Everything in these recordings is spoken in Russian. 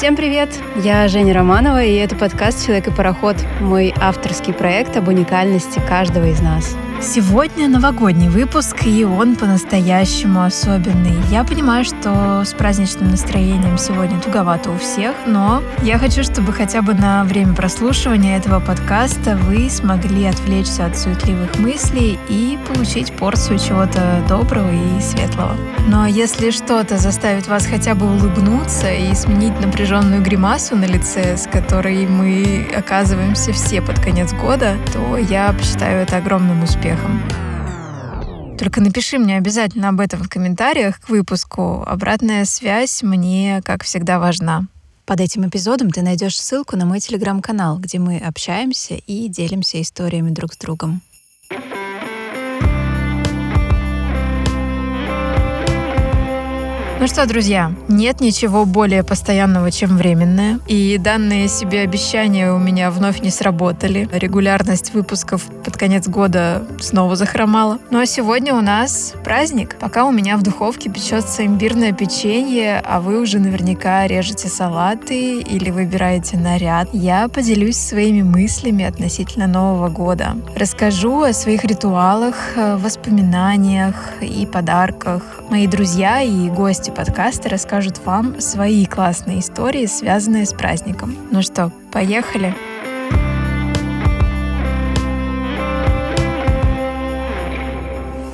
Всем привет! Я Женя Романова, и это подкаст «Человек и пароход», мой авторский проект об уникальности каждого из нас. Сегодня новогодний выпуск, и он по-настоящему особенный. Я понимаю, что с праздничным настроением сегодня туговато у всех, но я хочу, чтобы хотя бы на время прослушивания этого подкаста вы смогли отвлечься от суетливых мыслей и получить порцию чего-то доброго и светлого. Но если что-то заставит вас хотя бы улыбнуться и сменить напряженную гримасу на лице, с которой мы оказываемся все под конец года, то я посчитаю это огромным успехом успехом. Только напиши мне обязательно об этом в комментариях к выпуску. Обратная связь мне, как всегда, важна. Под этим эпизодом ты найдешь ссылку на мой телеграм-канал, где мы общаемся и делимся историями друг с другом. Ну что, друзья, нет ничего более постоянного, чем временное. И данные себе обещания у меня вновь не сработали. Регулярность выпусков под конец года снова захромала. Ну а сегодня у нас праздник. Пока у меня в духовке печется имбирное печенье, а вы уже наверняка режете салаты или выбираете наряд, я поделюсь своими мыслями относительно Нового года. Расскажу о своих ритуалах, воспоминаниях и подарках. Мои друзья и гости подкаста расскажут вам свои классные истории, связанные с праздником. Ну что, поехали?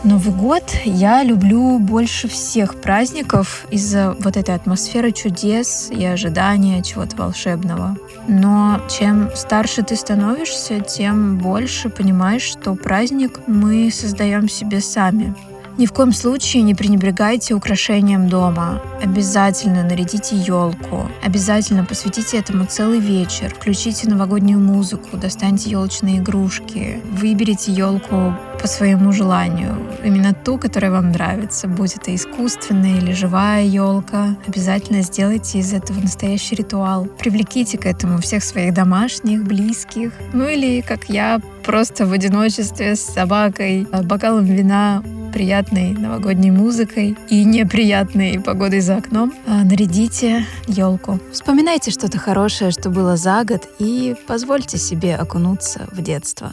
Новый год я люблю больше всех праздников из-за вот этой атмосферы чудес и ожидания чего-то волшебного. Но чем старше ты становишься, тем больше понимаешь, что праздник мы создаем себе сами. Ни в коем случае не пренебрегайте украшением дома. Обязательно нарядите елку. Обязательно посвятите этому целый вечер. Включите новогоднюю музыку, достаньте елочные игрушки. Выберите елку по своему желанию. Именно ту, которая вам нравится. Будь это искусственная или живая елка. Обязательно сделайте из этого настоящий ритуал. Привлеките к этому всех своих домашних, близких. Ну или, как я, просто в одиночестве с собакой, бокалом вина приятной новогодней музыкой и неприятной погодой за окном, а, нарядите елку. Вспоминайте что-то хорошее, что было за год, и позвольте себе окунуться в детство.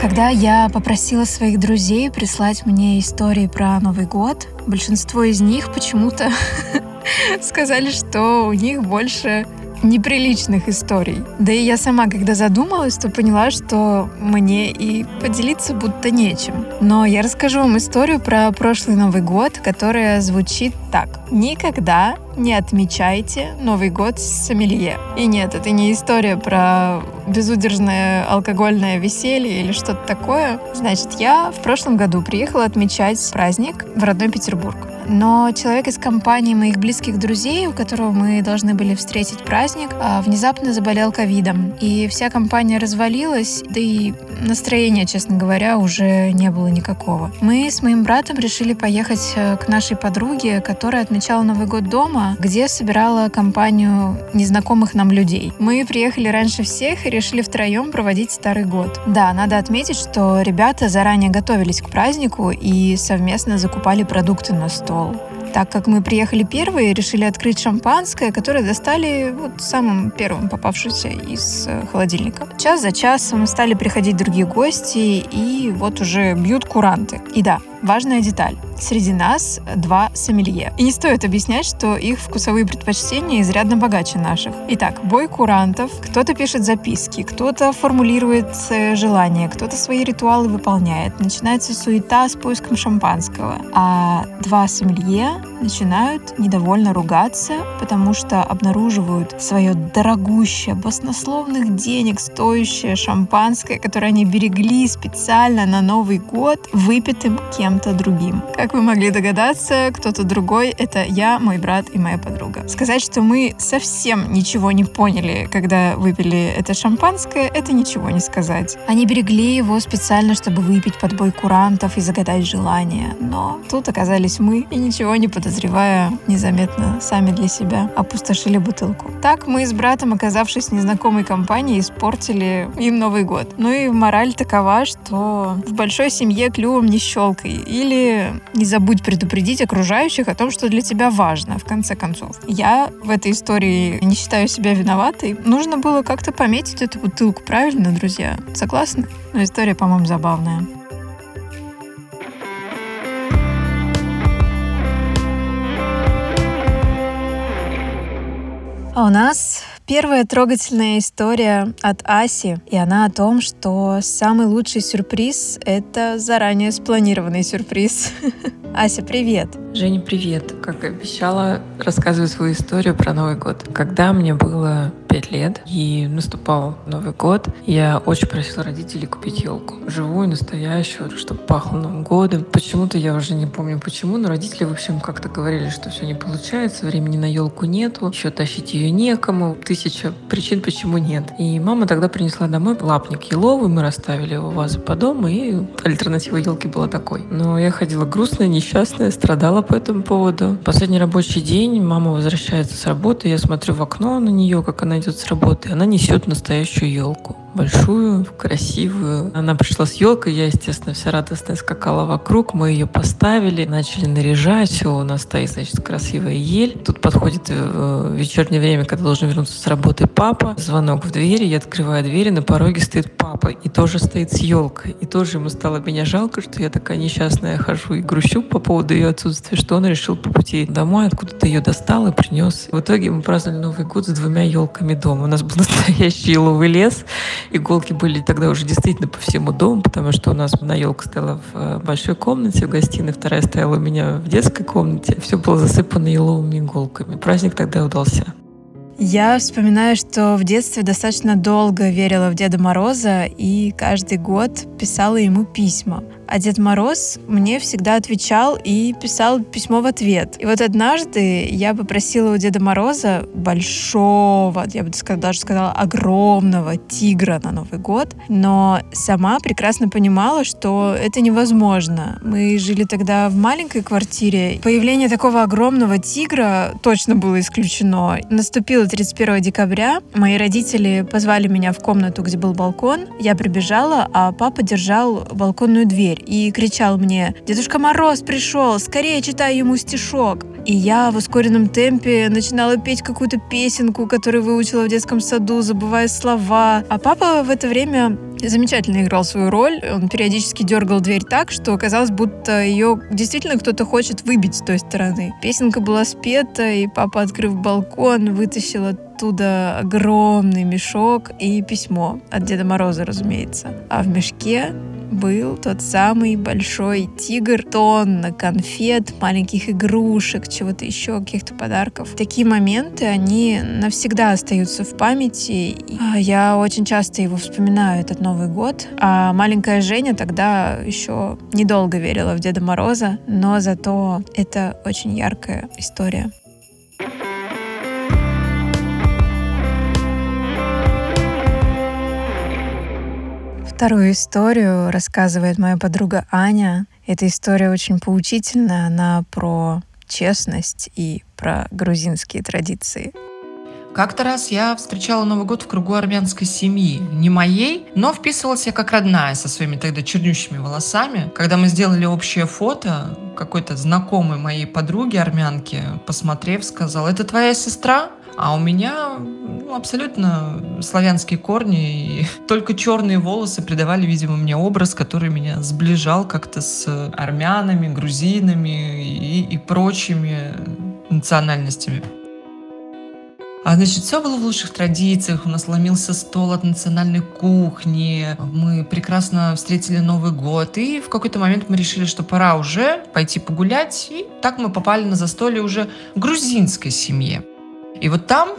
Когда я попросила своих друзей прислать мне истории про Новый год, большинство из них почему-то сказали, что у них больше неприличных историй. Да и я сама, когда задумалась, то поняла, что мне и поделиться будто нечем. Но я расскажу вам историю про прошлый Новый год, которая звучит так. Никогда не отмечайте Новый год с сомелье. И нет, это не история про безудержное алкогольное веселье или что-то такое. Значит, я в прошлом году приехала отмечать праздник в родной Петербург. Но человек из компании моих близких друзей, у которого мы должны были встретить праздник, а, внезапно заболел ковидом. И вся компания развалилась, да и настроения, честно говоря, уже не было никакого. Мы с моим братом решили поехать э, к нашей подруге, которая отмечала Новый год дома, где собирала компанию незнакомых нам людей. Мы приехали раньше всех и решили втроем проводить Старый год. Да, надо отметить, что ребята заранее готовились к празднику и совместно закупали продукты на стол стол. Так как мы приехали первые, решили открыть шампанское, которое достали вот самым первым попавшимся из э, холодильника. Час за часом стали приходить другие гости, и вот уже бьют куранты. И да, важная деталь. Среди нас два сомелье. И не стоит объяснять, что их вкусовые предпочтения изрядно богаче наших. Итак, бой курантов. Кто-то пишет записки, кто-то формулирует э, желания, кто-то свои ритуалы выполняет. Начинается суета с поиском шампанского. А два сомелье начинают недовольно ругаться, потому что обнаруживают свое дорогущее, баснословных денег стоящее шампанское, которое они берегли специально на Новый год, выпитым кем-то другим. Как вы могли догадаться, кто-то другой — это я, мой брат и моя подруга. Сказать, что мы совсем ничего не поняли, когда выпили это шампанское, это ничего не сказать. Они берегли его специально, чтобы выпить под бой курантов и загадать желание. Но тут оказались мы и ничего не подозревая незаметно сами для себя, опустошили бутылку. Так мы с братом, оказавшись в незнакомой компании, испортили им Новый год. Ну и мораль такова, что в большой семье клювом не щелкай. Или не забудь предупредить окружающих о том, что для тебя важно, в конце концов. Я в этой истории не считаю себя виноватой. Нужно было как-то пометить эту бутылку, правильно, друзья? Согласны? Но история, по-моему, забавная. А у нас первая трогательная история от Аси, и она о том, что самый лучший сюрприз — это заранее спланированный сюрприз. Ася, привет! Женя, привет! Как обещала, рассказываю свою историю про Новый год. Когда мне было пять лет и наступал Новый год, я очень просила родителей купить елку. Живую, настоящую, чтобы пахло Новым годом. Почему-то я уже не помню почему, но родители, в общем, как-то говорили, что все не получается, времени на елку нету, еще тащить ее некому, тысяча причин, почему нет. И мама тогда принесла домой лапник еловый, мы расставили его вазу по дому, и альтернатива елки была такой. Но я ходила грустная, несчастная, страдала по этому поводу. Последний рабочий день, мама возвращается с работы, я смотрю в окно на нее, как она идет с работы, она несет настоящую елку большую, красивую. Она пришла с елкой, я, естественно, вся радостная скакала вокруг, мы ее поставили, начали наряжать, все, у нас стоит, значит, красивая ель. Тут подходит э, вечернее время, когда должен вернуться с работы папа, звонок в двери, я открываю дверь, и на пороге стоит папа, и тоже стоит с елкой. И тоже ему стало меня жалко, что я такая несчастная хожу и грущу по поводу ее отсутствия, что он решил по пути домой откуда-то ее достал и принес. В итоге мы праздновали Новый год с двумя елками дома. У нас был настоящий еловый лес, Иголки были тогда уже действительно по всему дому, потому что у нас одна елка стояла в э, большой комнате в гостиной, вторая стояла у меня в детской комнате. Все было засыпано еловыми иголками. Праздник тогда удался. Я вспоминаю, что в детстве достаточно долго верила в Деда Мороза и каждый год писала ему письма. А Дед Мороз мне всегда отвечал и писал письмо в ответ. И вот однажды я попросила у Деда Мороза большого, я бы даже сказала, огромного тигра на Новый год, но сама прекрасно понимала, что это невозможно. Мы жили тогда в маленькой квартире. Появление такого огромного тигра точно было исключено. Наступило 31 декабря. Мои родители позвали меня в комнату, где был балкон. Я прибежала, а папа держал балконную дверь дверь и кричал мне «Дедушка Мороз пришел! Скорее читай ему стишок!» И я в ускоренном темпе начинала петь какую-то песенку, которую выучила в детском саду, забывая слова. А папа в это время замечательно играл свою роль. Он периодически дергал дверь так, что казалось, будто ее действительно кто-то хочет выбить с той стороны. Песенка была спета, и папа, открыв балкон, вытащил оттуда огромный мешок и письмо от Деда Мороза, разумеется. А в мешке был тот самый большой тигр, тонна конфет, маленьких игрушек, чего-то еще, каких-то подарков. Такие моменты, они навсегда остаются в памяти. А, я очень часто его вспоминаю, этот Новый год. А маленькая Женя тогда еще недолго верила в Деда Мороза, но зато это очень яркая история. Вторую историю рассказывает моя подруга Аня. Эта история очень поучительная. Она про честность и про грузинские традиции. Как-то раз я встречала Новый год в кругу армянской семьи. Не моей, но вписывалась я как родная со своими тогда чернющими волосами. Когда мы сделали общее фото, какой-то знакомый моей подруги армянки, посмотрев, сказал, это твоя сестра? А у меня ну, абсолютно славянские корни, и только черные волосы придавали, видимо, мне образ, который меня сближал как-то с армянами, грузинами и, и прочими национальностями. А значит, все было в лучших традициях. У нас ломился стол от национальной кухни. Мы прекрасно встретили Новый год. И в какой-то момент мы решили, что пора уже пойти погулять. И так мы попали на застолье уже грузинской семье. И вот там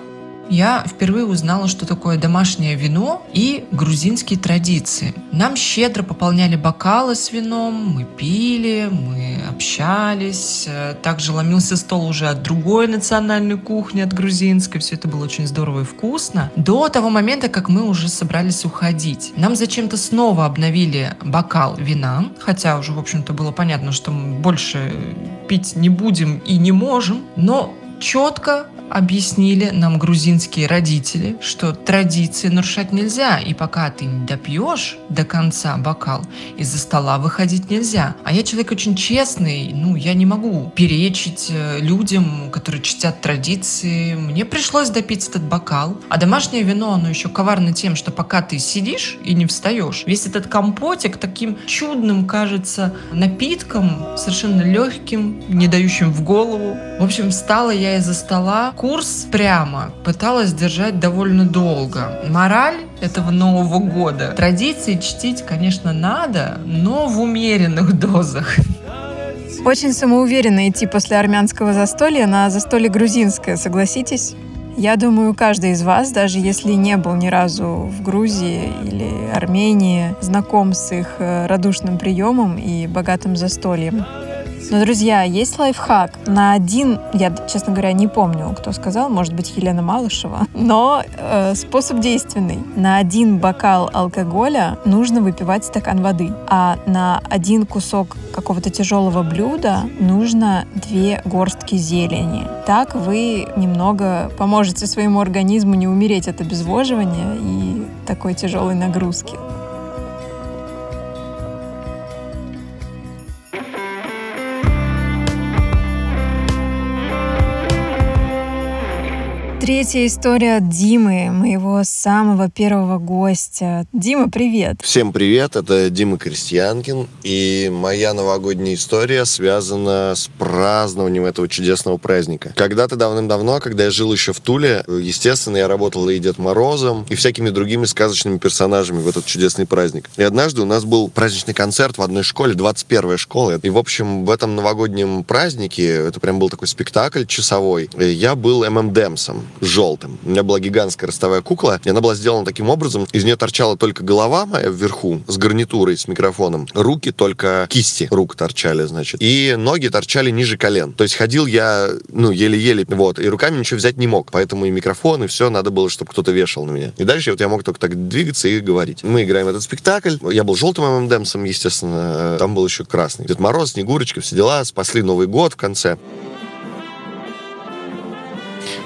я впервые узнала, что такое домашнее вино и грузинские традиции. Нам щедро пополняли бокалы с вином, мы пили, мы общались. Также ломился стол уже от другой национальной кухни, от грузинской. Все это было очень здорово и вкусно. До того момента, как мы уже собрались уходить. Нам зачем-то снова обновили бокал вина, хотя уже, в общем-то, было понятно, что мы больше пить не будем и не можем, но четко объяснили нам грузинские родители, что традиции нарушать нельзя, и пока ты не допьешь до конца бокал, из-за стола выходить нельзя. А я человек очень честный, ну, я не могу перечить э, людям, которые чтят традиции. Мне пришлось допить этот бокал. А домашнее вино, оно еще коварно тем, что пока ты сидишь и не встаешь, весь этот компотик таким чудным кажется напитком, совершенно легким, не дающим в голову. В общем, встала я из-за стола, курс прямо пыталась держать довольно долго. Мораль этого Нового года. Традиции чтить, конечно, надо, но в умеренных дозах. Очень самоуверенно идти после армянского застолья на застолье грузинское, согласитесь? Я думаю, каждый из вас, даже если не был ни разу в Грузии или Армении, знаком с их э, радушным приемом и богатым застольем. Но, друзья, есть лайфхак. На один, я, честно говоря, не помню, кто сказал, может быть, Елена Малышева, но э, способ действенный. На один бокал алкоголя нужно выпивать стакан воды, а на один кусок какого-то тяжелого блюда нужно две горстки зелени. Так вы немного поможете своему организму не умереть от обезвоживания и такой тяжелой нагрузки. Третья история от Димы, моего самого первого гостя. Дима, привет. Всем привет, это Дима Крестьянкин. И моя новогодняя история связана с празднованием этого чудесного праздника. Когда-то давным-давно, когда я жил еще в Туле, естественно, я работал и Дед Морозом, и всякими другими сказочными персонажами в этот чудесный праздник. И однажды у нас был праздничный концерт в одной школе, 21-я школа. И, в общем, в этом новогоднем празднике, это прям был такой спектакль часовой, я был ММДМсом желтым. У меня была гигантская ростовая кукла, и она была сделана таким образом, из нее торчала только голова моя вверху, с гарнитурой, с микрофоном. Руки только кисти рук торчали, значит. И ноги торчали ниже колен. То есть ходил я, ну, еле-еле, вот, и руками ничего взять не мог. Поэтому и микрофон, и все надо было, чтобы кто-то вешал на меня. И дальше вот я мог только так двигаться и говорить. Мы играем этот спектакль. Я был желтым ММДМсом, естественно. Там был еще красный. Дед Мороз, Снегурочка, все дела. Спасли Новый год в конце.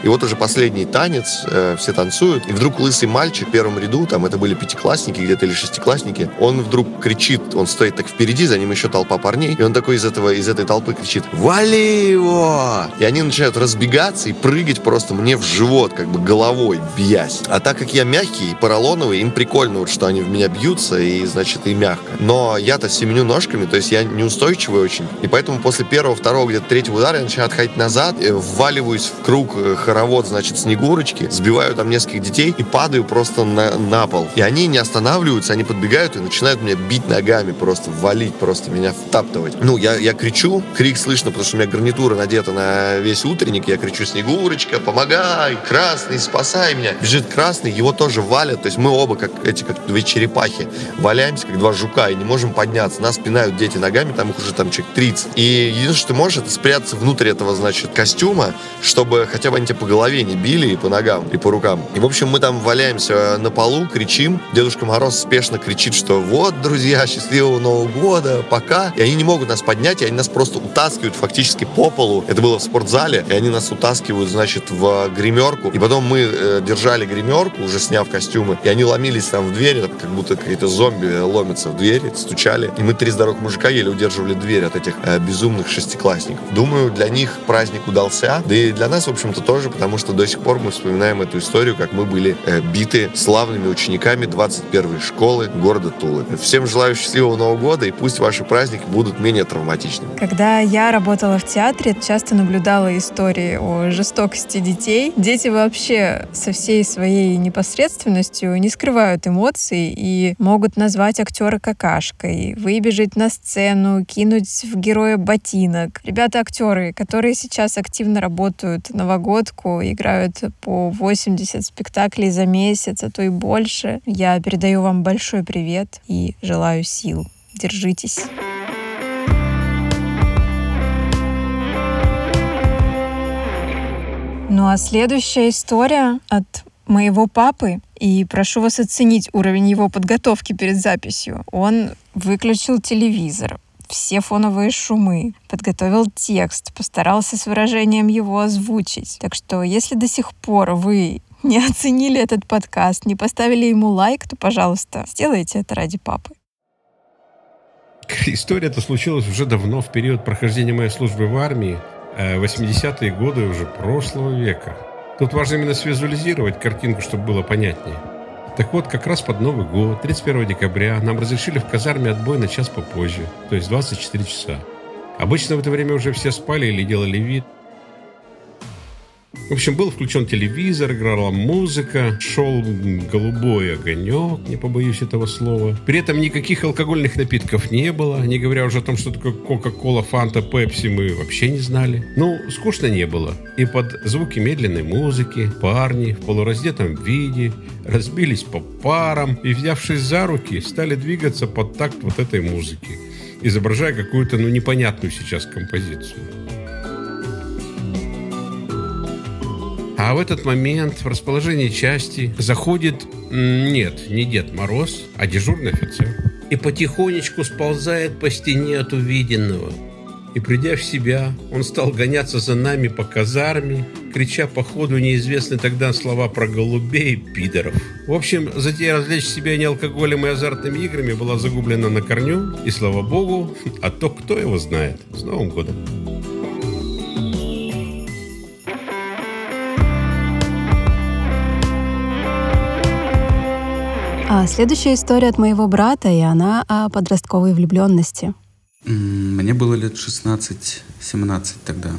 И вот уже последний танец, э, все танцуют, и вдруг лысый мальчик в первом ряду, там это были пятиклассники где-то или шестиклассники, он вдруг кричит, он стоит так впереди, за ним еще толпа парней, и он такой из этого, из этой толпы кричит «Вали его!» И они начинают разбегаться и прыгать просто мне в живот, как бы головой бьясь. А так как я мягкий и поролоновый, им прикольно, вот, что они в меня бьются, и, значит, и мягко. Но я-то семеню ножками, то есть я неустойчивый очень, и поэтому после первого, второго, где-то третьего удара я начинаю отходить назад, вваливаюсь в круг э, хоровод, значит, Снегурочки, сбиваю там нескольких детей и падаю просто на, на пол. И они не останавливаются, они подбегают и начинают меня бить ногами, просто валить, просто меня втаптывать. Ну, я, я кричу, крик слышно, потому что у меня гарнитура надета на весь утренник, я кричу, Снегурочка, помогай, красный, спасай меня. Бежит красный, его тоже валят, то есть мы оба, как эти, как две черепахи, валяемся, как два жука, и не можем подняться. Нас пинают дети ногами, там их уже там человек 30. И единственное, что ты можешь, это спрятаться внутрь этого, значит, костюма, чтобы хотя бы они тебя по голове не били и по ногам, и по рукам. И, в общем, мы там валяемся на полу, кричим. Дедушка Мороз спешно кричит, что вот, друзья, счастливого Нового года, пока. И они не могут нас поднять, и они нас просто утаскивают фактически по полу. Это было в спортзале, и они нас утаскивают, значит, в гримерку. И потом мы э, держали гримерку, уже сняв костюмы, и они ломились там в дверь, как будто какие-то зомби ломятся в дверь, стучали. И мы три здоровых мужика еле удерживали дверь от этих э, безумных шестиклассников. Думаю, для них праздник удался, да и для нас, в общем-то, тоже тоже, потому что до сих пор мы вспоминаем эту историю, как мы были э, биты славными учениками 21-й школы города Тулы. Всем желаю счастливого Нового года, и пусть ваши праздники будут менее травматичными. Когда я работала в театре, часто наблюдала истории о жестокости детей. Дети вообще со всей своей непосредственностью не скрывают эмоций и могут назвать актера какашкой, выбежать на сцену, кинуть в героя ботинок. Ребята-актеры, которые сейчас активно работают Новогодку поскольку играют по 80 спектаклей за месяц, а то и больше, я передаю вам большой привет и желаю сил. Держитесь. Ну а следующая история от моего папы, и прошу вас оценить уровень его подготовки перед записью. Он выключил телевизор, все фоновые шумы, подготовил текст, постарался с выражением его озвучить. Так что, если до сих пор вы не оценили этот подкаст, не поставили ему лайк, то, пожалуйста, сделайте это ради папы. История эта случилась уже давно, в период прохождения моей службы в армии, 80-е э, годы уже прошлого века. Тут важно именно свизуализировать картинку, чтобы было понятнее. Так вот, как раз под Новый год, 31 декабря, нам разрешили в казарме отбой на час попозже, то есть 24 часа. Обычно в это время уже все спали или делали вид, в общем, был включен телевизор, играла музыка, шел голубой огонек, не побоюсь этого слова. При этом никаких алкогольных напитков не было, не говоря уже о том, что такое Кока-Кола, Фанта, Пепси, мы вообще не знали. Ну, скучно не было. И под звуки медленной музыки парни в полураздетом виде разбились по парам и, взявшись за руки, стали двигаться под такт вот этой музыки, изображая какую-то, ну, непонятную сейчас композицию. А в этот момент в расположении части заходит, нет, не Дед Мороз, а дежурный офицер. И потихонечку сползает по стене от увиденного. И придя в себя, он стал гоняться за нами по казарме, крича по ходу неизвестные тогда слова про голубей и пидоров. В общем, затея развлечь себя не алкоголем и азартными играми была загублена на корню, и слава богу, а то кто его знает. С Новым годом! А следующая история от моего брата, и она о подростковой влюбленности. Мне было лет 16-17 тогда.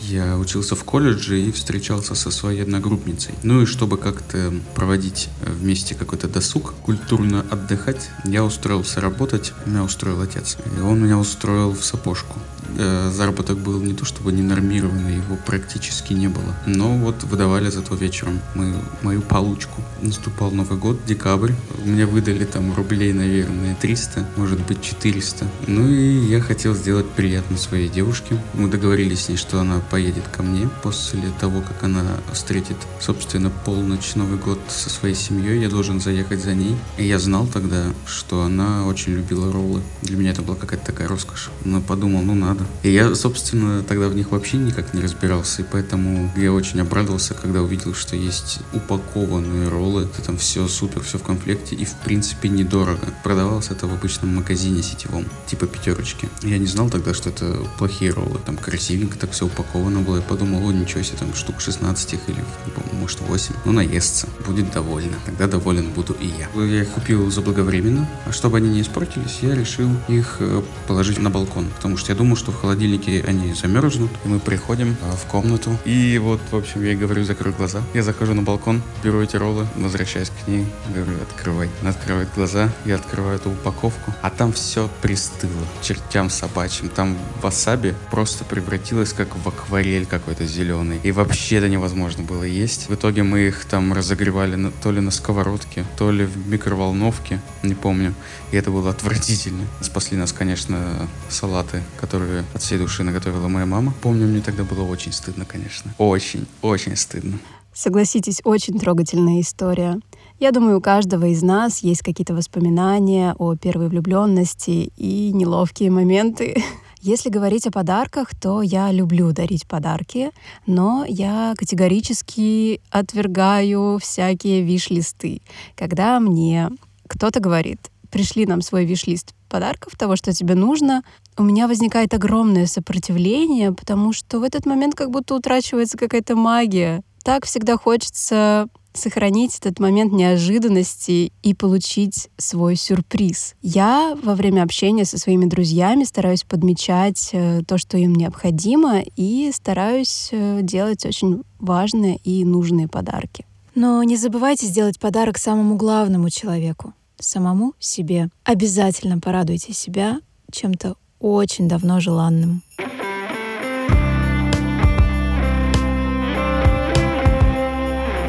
Я учился в колледже и встречался со своей одногруппницей. Ну и чтобы как-то проводить вместе какой-то досуг, культурно отдыхать, я устроился работать. Меня устроил отец. И он меня устроил в сапожку. Э, заработок был не то чтобы не нормированный, его практически не было. Но вот выдавали зато вечером мою, мою получку. Наступал Новый год, декабрь. Мне выдали там рублей, наверное, 300, может быть 400. Ну и я хотел сделать приятно своей девушке. Мы договорились с ней, что она поедет ко мне после того, как она встретит, собственно, полночь, Новый год со своей семьей. Я должен заехать за ней. И я знал тогда, что она очень любила роллы. Для меня это была какая-то такая роскошь. Но подумал, ну надо. И я, собственно, тогда в них вообще никак не разбирался, и поэтому я очень обрадовался, когда увидел, что есть упакованные роллы, это там все супер, все в комплекте, и в принципе недорого. Продавалось это в обычном магазине сетевом, типа пятерочки. Я не знал тогда, что это плохие роллы, там красивенько так все упаковано было. Я подумал, о, ничего себе, там штук 16 их или, может, 8. Ну, наестся, будет довольна. Тогда доволен буду и я. Я их купил заблаговременно, а чтобы они не испортились, я решил их э, положить на балкон, потому что я думал, что в холодильнике они замерзнут. И мы приходим а, в комнату. И вот, в общем, я ей говорю, закрой глаза. Я захожу на балкон, беру эти роллы, возвращаюсь к ней, говорю, открывай. Она открывает глаза, я открываю эту упаковку, а там все пристыло, чертям собачьим. Там васаби просто превратилось как в акварель какой-то зеленый. И вообще это невозможно было есть. В итоге мы их там разогревали на, то ли на сковородке, то ли в микроволновке, не помню. И это было отвратительно. Спасли нас, конечно, салаты, которые от всей души наготовила моя мама. Помню, мне тогда было очень стыдно, конечно. Очень, очень стыдно. Согласитесь, очень трогательная история. Я думаю, у каждого из нас есть какие-то воспоминания о первой влюбленности и неловкие моменты. Если говорить о подарках, то я люблю дарить подарки, но я категорически отвергаю всякие виш-листы. Когда мне кто-то говорит, пришли нам свой виш-лист подарков, того, что тебе нужно, у меня возникает огромное сопротивление, потому что в этот момент как будто утрачивается какая-то магия. Так всегда хочется сохранить этот момент неожиданности и получить свой сюрприз. Я во время общения со своими друзьями стараюсь подмечать э, то, что им необходимо, и стараюсь э, делать очень важные и нужные подарки. Но не забывайте сделать подарок самому главному человеку, самому себе. Обязательно порадуйте себя чем-то очень давно желанным.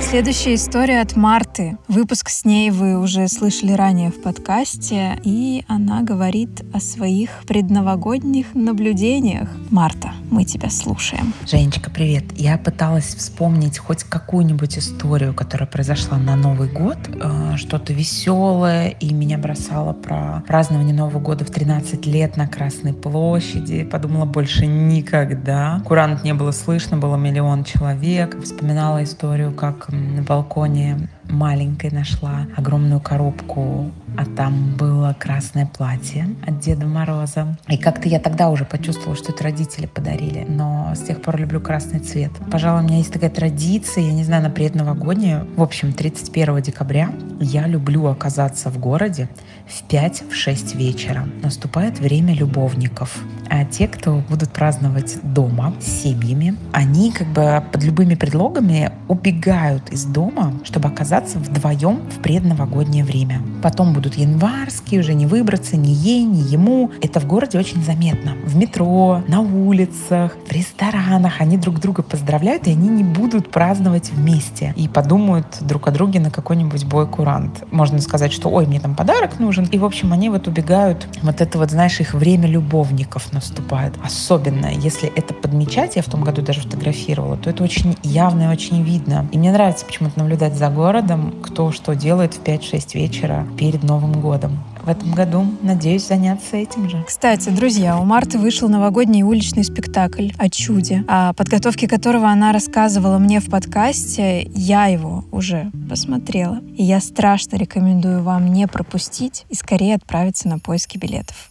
Следующая история от Марты. Выпуск с ней вы уже слышали ранее в подкасте, и она говорит о своих предновогодних наблюдениях. Марта, мы тебя слушаем. Женечка, привет. Я пыталась вспомнить хоть какую-нибудь историю, которая произошла на Новый год, э, что-то веселое, и меня бросало про празднование Нового года в 13 лет на Красной площади. Подумала, больше никогда. Курант не было слышно, было миллион человек. Вспоминала историю, как на балконе маленькой нашла огромную коробку, а там было красное платье от Деда Мороза. И как-то я тогда уже почувствовала, что это родители подарили. Но с тех пор люблю красный цвет. Пожалуй, у меня есть такая традиция, я не знаю, на предновогоднюю. В общем, 31 декабря я люблю оказаться в городе в 5-6 вечера. Наступает время любовников. А те, кто будут праздновать дома с семьями, они как бы под любыми предлогами убегают из дома, чтобы оказаться вдвоем в предновогоднее время. Потом будут январские, уже не выбраться ни ей, ни ему. Это в городе очень заметно. В метро, на улицах, в ресторанах они друг друга поздравляют, и они не будут праздновать вместе. И подумают друг о друге на какой-нибудь бой курант. Можно сказать, что ой, мне там подарок нужен. И, в общем, они вот убегают. Вот это вот, знаешь, их время любовников наступает. Особенно, если это подмечать, я в том году даже фотографировала, то это очень явно и очень видно. И мне нравится почему-то наблюдать за городом, кто что делает в 5-6 вечера перед Новым годом. В этом году надеюсь заняться этим же. Кстати, друзья, у Марты вышел новогодний уличный спектакль о чуде, о подготовке которого она рассказывала мне в подкасте. Я его уже посмотрела. И я страшно рекомендую вам не пропустить и скорее отправиться на поиски билетов.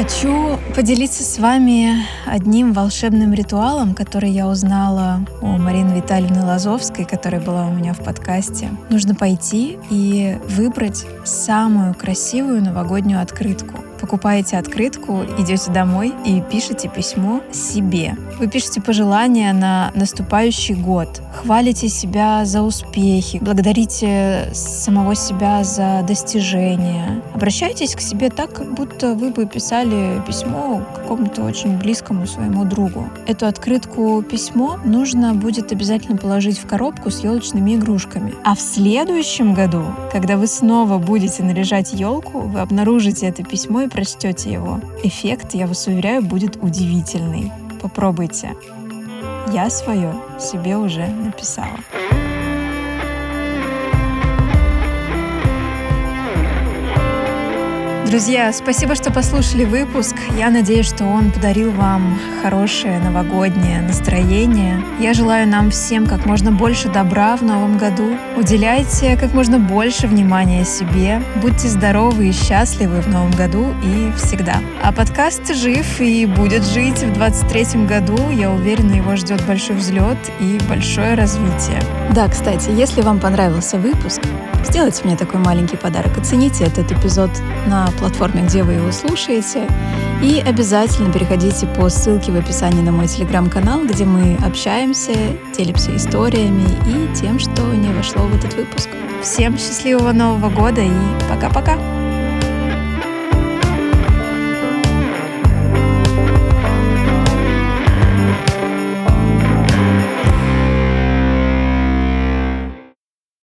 Хочу поделиться с вами одним волшебным ритуалом, который я узнала у Марины Витальевны Лазовской, которая была у меня в подкасте. Нужно пойти и выбрать самую красивую новогоднюю открытку покупаете открытку, идете домой и пишете письмо себе. Вы пишете пожелания на наступающий год, хвалите себя за успехи, благодарите самого себя за достижения. Обращайтесь к себе так, как будто вы бы писали письмо какому-то очень близкому своему другу. Эту открытку письмо нужно будет обязательно положить в коробку с елочными игрушками. А в следующем году, когда вы снова будете наряжать елку, вы обнаружите это письмо и прочтете его. Эффект, я вас уверяю, будет удивительный. Попробуйте. Я свое себе уже написала. Друзья, спасибо, что послушали выпуск. Я надеюсь, что он подарил вам хорошее новогоднее настроение. Я желаю нам всем как можно больше добра в новом году. Уделяйте как можно больше внимания себе. Будьте здоровы и счастливы в новом году и всегда. А подкаст жив и будет жить в 23 году. Я уверена, его ждет большой взлет и большое развитие. Да, кстати, если вам понравился выпуск, сделайте мне такой маленький подарок. Оцените этот эпизод на платформе, где вы его слушаете. И обязательно переходите по ссылке в описании на мой телеграм-канал, где мы общаемся, делимся историями и тем, что не вошло в этот выпуск. Всем счастливого Нового года и пока-пока!